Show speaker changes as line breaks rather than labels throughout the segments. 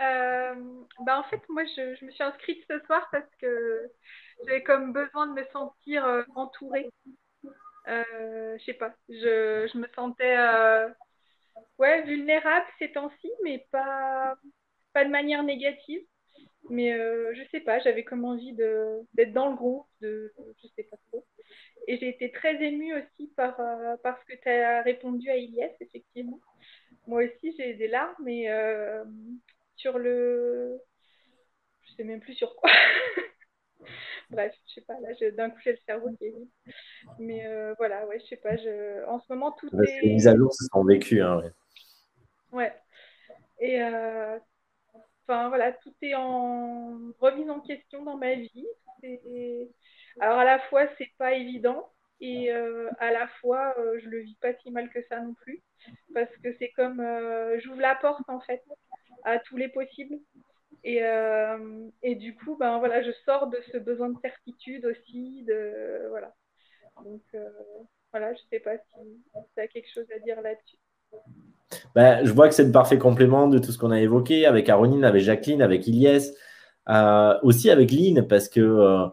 Euh, bah en fait, moi, je, me suis inscrite ce soir parce que j'avais comme besoin de me sentir euh, entourée. Euh, je sais pas, je, me sentais ouais, vulnérable ces temps-ci, mais pas, pas de manière négative. Mais je sais pas, j'avais comme envie d'être dans le groupe, de, je sais pas trop. Et j'ai été très émue aussi par, par ce que tu as répondu à Iliès, effectivement. Moi aussi, j'ai des larmes, mais euh, sur le. Je sais même plus sur quoi. Bref, je sais pas, là, d'un coup, j'ai le cerveau qui est vide. Mais euh, voilà, ouais, je sais pas. Je... En ce moment, tout
Parce est. Les mises à jour se sont vécues, hein, ouais.
Ouais. Et euh, enfin, voilà, tout est en remise en question dans ma vie. Alors, à la fois, c'est pas évident. Et à la fois, je le vis pas si mal que ça non plus parce que c'est comme euh, j'ouvre la porte en fait à tous les possibles. Et, euh, et, du coup, ben voilà, je sors de ce besoin de certitude aussi, de voilà. Donc euh, voilà, je sais pas si tu as quelque chose à dire là-dessus.
Ben, je vois que c'est le parfait complément de tout ce qu'on a évoqué avec Aronine, avec Jacqueline, avec Iliès, aussi avec Lynn, parce que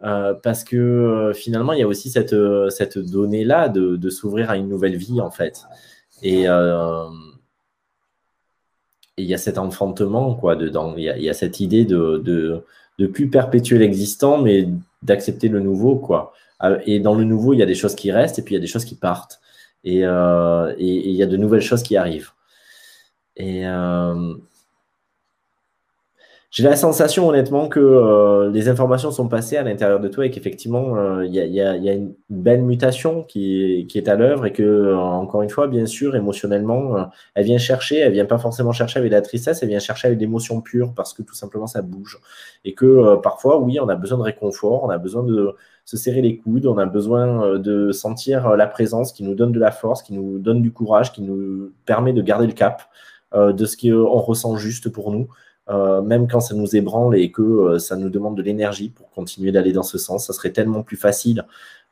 parce que finalement, il y a aussi cette, cette donnée-là de, de s'ouvrir à une nouvelle vie, en fait. Euh, et il y a cet enfantement quoi dedans. Il y a, cette idée de, de, plus perpétuer l'existant, mais d'accepter le nouveau quoi. Euh, et dans le nouveau, il y a des choses qui restent et puis il y a des choses qui partent. Et, euh, et, il y a de nouvelles choses qui arrivent. Et, j'ai la sensation honnêtement que euh, les informations sont passées à l'intérieur de toi et qu'effectivement, euh, il y, a, une belle mutation qui est, à l'œuvre et que, euh, encore une fois, bien sûr, émotionnellement, elle vient chercher, elle vient pas forcément chercher avec la tristesse, elle vient chercher avec l'émotion pure parce que tout simplement ça bouge. Et que parfois, oui, on a besoin de réconfort, on a besoin de se serrer les coudes, on a besoin de sentir la présence qui nous donne de la force, qui nous donne du courage, qui nous permet de garder le cap de ce qu'on ressent juste pour nous. Euh, même quand ça nous ébranle et que euh, ça nous demande de l'énergie pour continuer d'aller dans ce sens, ça serait tellement plus facile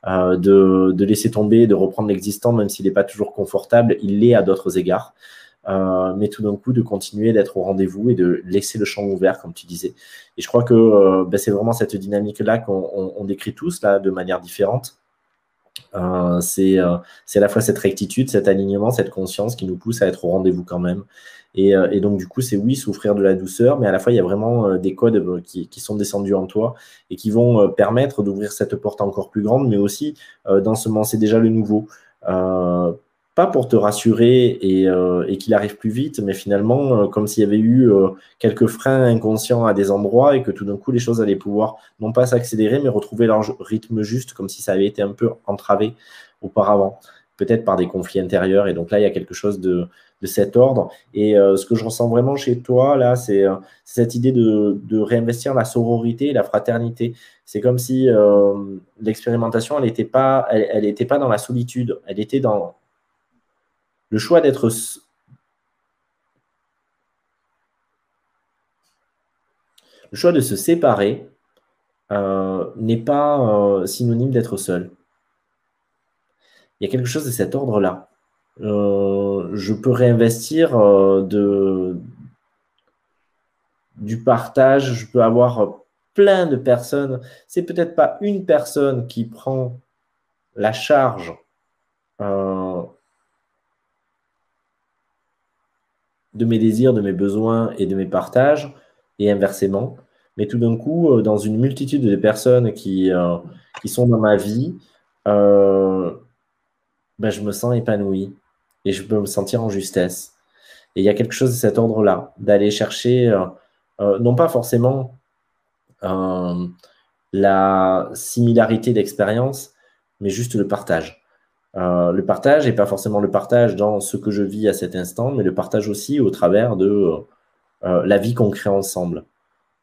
euh, de, laisser tomber, de reprendre l'existant, même s'il n'est pas toujours confortable, il l'est à d'autres égards. mais tout d'un coup, de continuer d'être au rendez-vous et de laisser le champ ouvert, comme tu disais. Et je crois que ben, c'est vraiment cette dynamique-là qu'on décrit tous de manière différente. C'est à la fois cette rectitude, cet alignement, cette conscience qui nous pousse à être au rendez-vous quand même euh, et, donc, du coup, c'est oui, souffrir de la douceur, mais à la fois, il y a vraiment euh, des codes euh, qui, sont descendus en toi et qui vont permettre d'ouvrir cette porte encore plus grande, mais aussi d'ensemencer déjà le nouveau. Pas pour te rassurer et, qu'il arrive plus vite, mais finalement, comme s'il y avait eu quelques freins inconscients à des endroits et que tout d'un coup, les choses allaient pouvoir non pas s'accélérer, mais retrouver leur rythme juste, comme si ça avait été un peu entravé auparavant peut-être par des conflits intérieurs. Et donc là, il y a quelque chose de, cet ordre. Et euh, ce que je ressens vraiment chez toi, là, c'est euh, cette idée de, réinvestir la sororité et la fraternité. C'est comme si euh, l'expérimentation, elle n'était pas, elle, pas dans la solitude, elle était dans le choix d'être... Le choix de se séparer n'est pas synonyme d'être seul il y a quelque chose de cet ordre-là. Euh, je peux réinvestir euh, de, du partage, je peux avoir plein de personnes. C'est peut-être pas une personne qui prend la charge euh, de mes désirs, de mes besoins et de mes partages, et inversement. Mais tout d'un coup, dans une multitude de personnes qui, qui sont dans ma vie, ben, je me sens épanoui et je peux me sentir en justesse. Et il y a quelque chose de cet ordre-là, d'aller chercher, euh, euh, non pas forcément euh, la similarité d'expérience, mais juste le partage. Le partage, et pas forcément le partage dans ce que je vis à cet instant, mais le partage aussi au travers de la vie qu'on crée ensemble.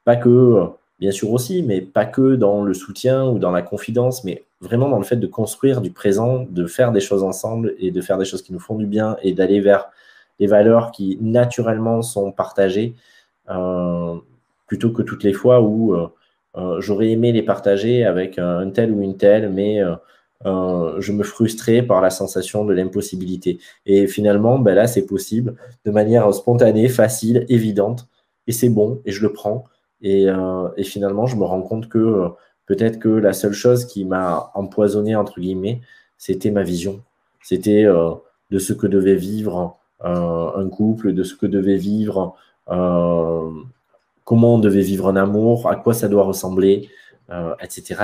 Pas que bien sûr aussi, mais pas que dans le soutien ou dans la confidence, mais vraiment dans le fait de construire du présent, de faire des choses ensemble et de faire des choses qui nous font du bien et d'aller vers les valeurs qui naturellement sont partagées, euh, plutôt que toutes les fois où euh, euh, j'aurais aimé les partager avec un tel ou une telle, mais euh, je me frustrais par la sensation de l'impossibilité. Et finalement, ben là, c'est possible de manière spontanée, facile, évidente, et c'est bon, et je le prends. Et, euh, finalement, je me rends compte que euh, peut-être que la seule chose qui m'a empoisonné, entre guillemets, c'était ma vision. C'était de ce que devait vivre un couple, de ce que devait vivre, comment on devait vivre un amour, à quoi ça doit ressembler, euh, etc.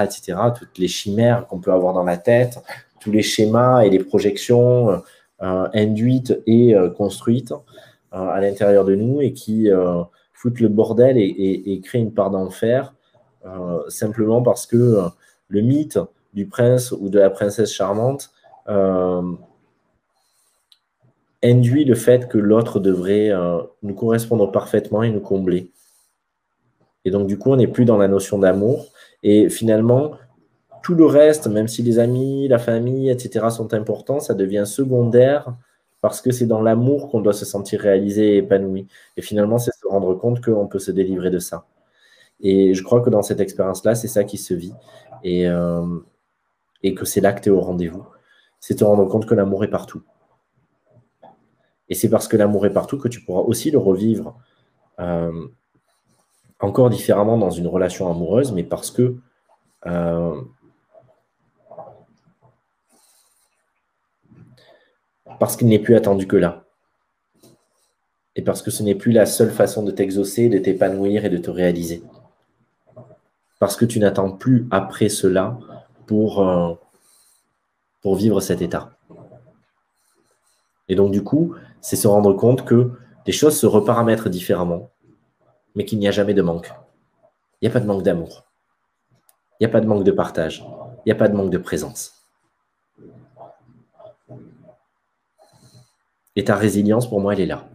Toutes les chimères qu'on peut avoir dans la tête, tous les schémas et les projections euh, induites et euh, construites à l'intérieur de nous et qui foutent le bordel et, créent une part d'enfer simplement parce que le mythe du prince ou de la princesse charmante induit le fait que l'autre devrait nous correspondre parfaitement et nous combler. Et donc, du coup, on n'est plus dans la notion d'amour, et finalement, tout le reste, même si les amis, la famille, etc., sont importants, ça devient secondaire parce que c'est dans l'amour qu'on doit se sentir réalisé et épanoui. Et finalement, c'est se rendre compte qu'on peut se délivrer de ça. Et je crois que dans cette expérience-là, c'est ça qui se vit. Et, euh, que c'est là que tu es au rendez-vous. C'est te rendre compte que l'amour est partout. Et c'est parce que l'amour est partout que tu pourras aussi le revivre euh, encore différemment dans une relation amoureuse, mais parce que euh, parce qu'il n'est plus attendu que là. Et parce que ce n'est plus la seule façon de t'exaucer, de t'épanouir et de te réaliser. Parce que tu n'attends plus après cela pour, euh, pour vivre cet état. Et donc, du coup, c'est se rendre compte que les choses se reparamètrent différemment mais qu'il n'y a jamais de manque. Il n'y a pas de manque d'amour. Il n'y a pas de manque de partage. Il n'y a pas de manque de présence. Et ta résilience, pour moi, elle est là.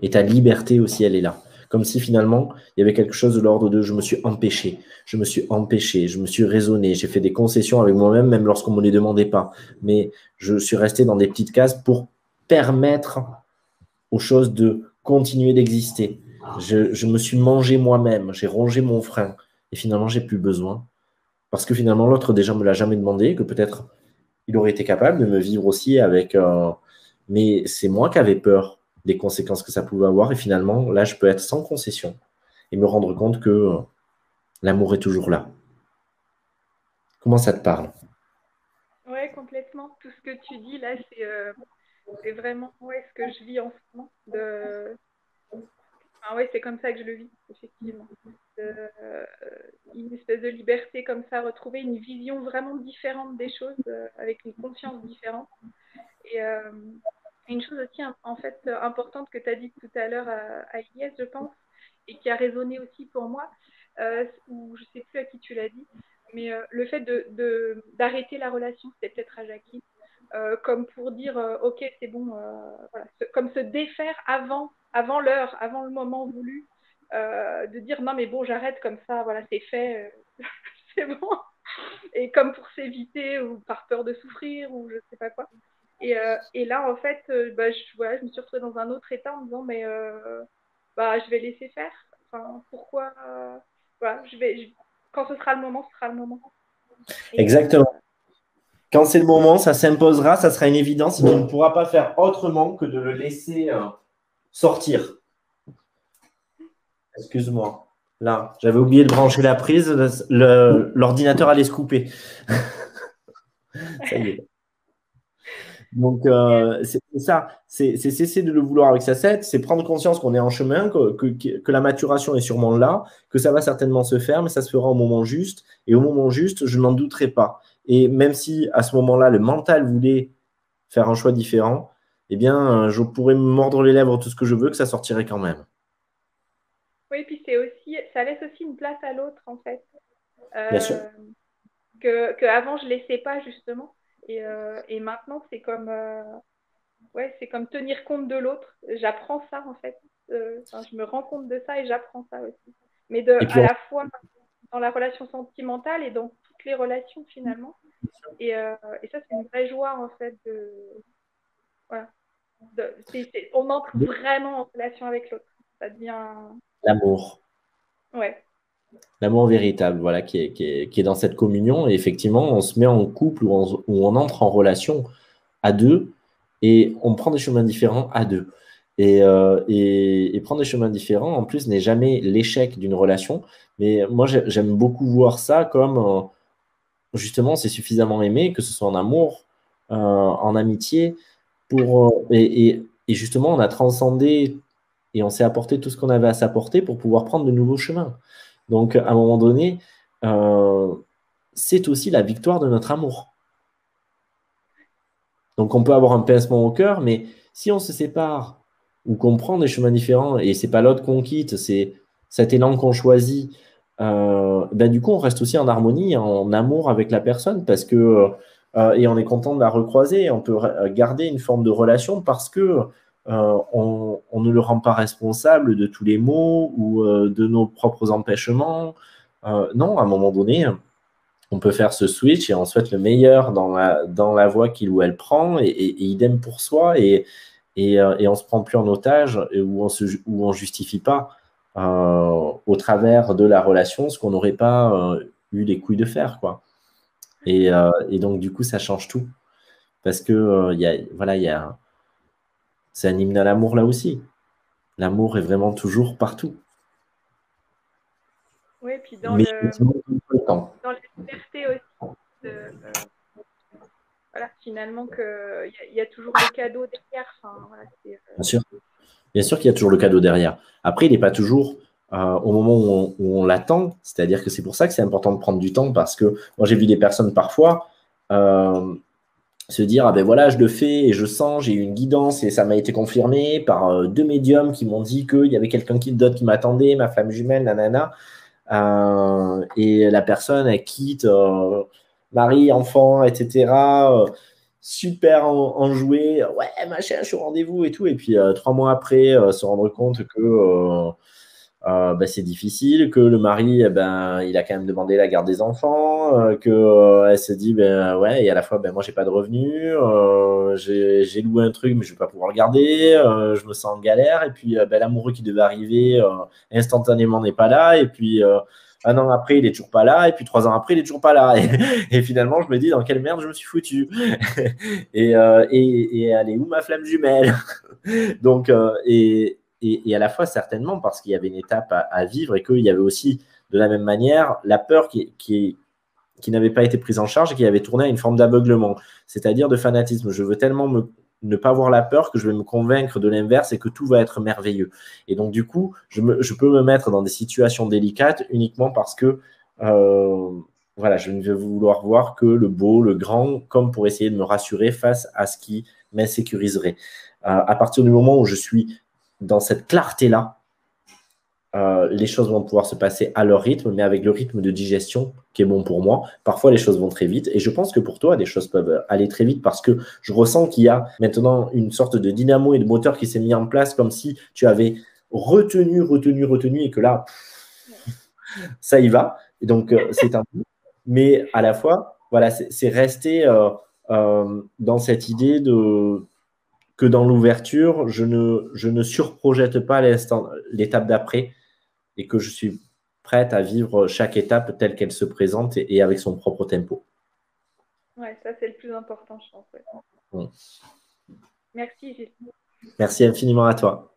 Et ta liberté aussi, elle est là. Comme si finalement, il y avait quelque chose de l'ordre de je me suis empêché, je me suis empêché, je me suis raisonné, j'ai fait des concessions avec moi-même, même lorsqu'on ne me les demandait pas. Mais je suis resté dans des petites cases pour permettre aux choses de continuer d'exister, je, me suis mangé moi-même, j'ai rongé mon frein, et finalement, j'ai plus besoin. Parce que finalement, l'autre déjà me l'a jamais demandé, que peut-être il aurait été capable de me vivre aussi avec. Mais c'est moi qui avais peur des conséquences que ça pouvait avoir, et finalement, là, je peux être sans concession et me rendre compte que euh, l'amour est toujours là. Comment ça te parle?
Ouais, complètement. Tout ce que tu dis là, c'est euh, vraiment ouais, ce que je vis en ce moment. Ah c'est comme ça que je le vis, effectivement. Euh, une espèce de liberté comme ça, retrouver une vision vraiment différente des choses, euh, avec une conscience différente. Et euh, une chose aussi, en fait, importante que tu as dit tout à l'heure à, à je pense, et qui a résonné aussi pour moi, ou je ne sais plus à qui tu l'as dit, mais le fait d'arrêter de, la relation, c'était peut-être à Jackie, comme pour dire, ok, c'est bon, voilà, comme se défaire avant avant l'heure, avant le moment voulu, euh, de dire non mais bon j'arrête comme ça, voilà c'est fait, euh, c'est bon. Et comme pour s'éviter ou par peur de souffrir ou je sais pas quoi. Et, euh, et là en fait, bah, je, je me suis retrouvée dans un autre état en me disant mais bah je vais laisser faire. Enfin pourquoi voilà, je vais quand ce sera le moment, ce sera le moment.
Exactement. Quand c'est le moment, ça s'imposera, ça sera une évidence et tu ne pourras pas faire autrement que de le laisser sortir. Excuse-moi. Là, j'avais oublié de brancher la prise. L'ordinateur allait se couper. ça. Donc, euh, c'est ça, c'est cesser de le vouloir avec sa tête, c'est prendre conscience qu'on est en chemin, que, que, la maturation est sûrement là, que ça va certainement se faire, mais ça se fera au moment juste. Et au moment juste, je n'en douterai pas. Et même si à ce moment-là, le mental voulait faire un choix différent, eh bien, je pourrais me mordre les lèvres tout ce que je veux, que ça sortirait quand même.
Oui, puis c'est aussi, ça laisse aussi une place à l'autre, en fait.
Bien sûr.
Euh, que, que, avant, je ne laissais pas, justement. Et, euh, et maintenant, c'est comme, euh, ouais, c'est comme tenir compte de l'autre. J'apprends ça, en fait. je me rends compte de ça et j'apprends ça aussi. Mais de, à la fois dans la relation sentimentale et dans toutes les relations, finalement. Et, et ça, c'est une vraie joie, en fait, de, voilà on entre vraiment en relation avec l'autre. Ça devient.
L'amour.
Ouais.
L'amour véritable, voilà, qui est, qui, est, dans cette communion. Et effectivement, on se met en couple ou on, on entre en relation à deux et on prend des chemins différents à deux. Euh, et, et, prendre des chemins différents, en plus, n'est jamais l'échec d'une relation. Mais moi, j'aime beaucoup voir ça comme euh, justement, c'est suffisamment aimé, que ce soit en amour, euh, en amitié, pour, et, justement, on a transcendé et on s'est apporté tout ce qu'on avait à s'apporter pour pouvoir prendre de nouveaux chemins. Donc, à un moment donné, c'est aussi la victoire de notre amour. Donc, on peut avoir un pincement au cœur, mais si on se sépare ou qu'on prend des chemins différents et c'est pas l'autre qu'on quitte, c'est cet élan qu'on choisit, euh, ben du coup on reste aussi en harmonie, en amour avec la personne parce que euh, et on est content de la recroiser, on peut garder une forme de relation parce que euh, on, ne le rend pas responsable de tous les maux ou de nos propres empêchements. non, à un moment donné, on peut faire ce switch et on souhaite le meilleur dans la, dans la voie qu'il ou elle prend et, idem pour soi. Et, et, euh, et on se prend plus en otage où on se où on justifie pas euh, au travers de la relation ce qu'on n'aurait pas euh, eu les couilles de faire quoi. Et, et, donc du coup ça change tout parce que il y a voilà il y a c'est un hymne à l'amour là aussi. L'amour est vraiment toujours partout.
Oui, puis dans, le, dans la liberté aussi voilà, finalement qu'il y, y, a toujours le cadeau derrière.
Euh, Bien sûr. Bien sûr qu'il y a toujours le cadeau derrière. Après, il n'est pas toujours euh, au moment où on, l'attend. C'est-à-dire que c'est pour ça que c'est important de prendre du temps parce que moi, j'ai vu des personnes parfois euh, se dire Ah ben voilà, je le fais et je sens, j'ai eu une guidance et ça m'a été confirmé par deux médiums qui m'ont dit qu'il y avait quelqu'un d'autre qui m'attendait, ma femme jumelle, nanana. et la personne, elle quitte mari, enfant, etc. Euh, super enjoué, ouais, machin, je suis au rendez-vous et tout. Et puis euh, trois mois après, euh, se rendre compte que bah, c'est difficile, que le mari, eh ben, il a quand même demandé la garde des enfants, que elle se dit, ben ouais, et à la fois, ben moi, j'ai pas de revenus, j'ai loué un truc, mais je vais pas pouvoir le garder, je me sens en galère. Et puis, ben, l'amoureux qui devait arriver instantanément n'est pas là. Et puis, un an après, il est toujours pas là, et puis trois ans après, il est toujours pas là. Et, finalement, je me dis dans quelle merde je me suis foutu. et, euh, et, et, elle est où ma flamme jumelle? Donc, euh, et, à la fois certainement parce qu'il y avait une étape à, vivre et qu'il y avait aussi de la même manière la peur qui, n'avait pas été prise en charge et qui avait tourné à une forme d'aveuglement, c'est-à-dire de fanatisme. Je veux tellement me ne pas avoir la peur que je vais me convaincre de l'inverse et que tout va être merveilleux. Et donc, du coup, je, peux me mettre dans des situations délicates uniquement parce que, euh, voilà, je ne vais vouloir voir que le beau, le grand, comme pour essayer de me rassurer face à ce qui m'insécuriserait. Euh, à partir du moment où je suis dans cette clarté-là, euh, les choses vont pouvoir se passer à leur rythme, mais avec le rythme de digestion qui est bon pour moi. Parfois, les choses vont très vite. Et je pense que pour toi, les choses peuvent aller très vite parce que je ressens qu'il y a maintenant une sorte de dynamo et de moteur qui s'est mis en place comme si tu avais retenu, retenu, retenu et que là, ça y va. Et donc, euh, c'est un. Mais à la fois, voilà, c'est rester euh, dans cette idée de que dans l'ouverture, je ne, je ne surprojette pas l'étape d'après et que je suis prête à vivre chaque étape telle qu'elle se présente et, avec son propre tempo.
Ouais, ça c'est le plus important, je pense. Merci Gilles.
Merci infiniment à toi.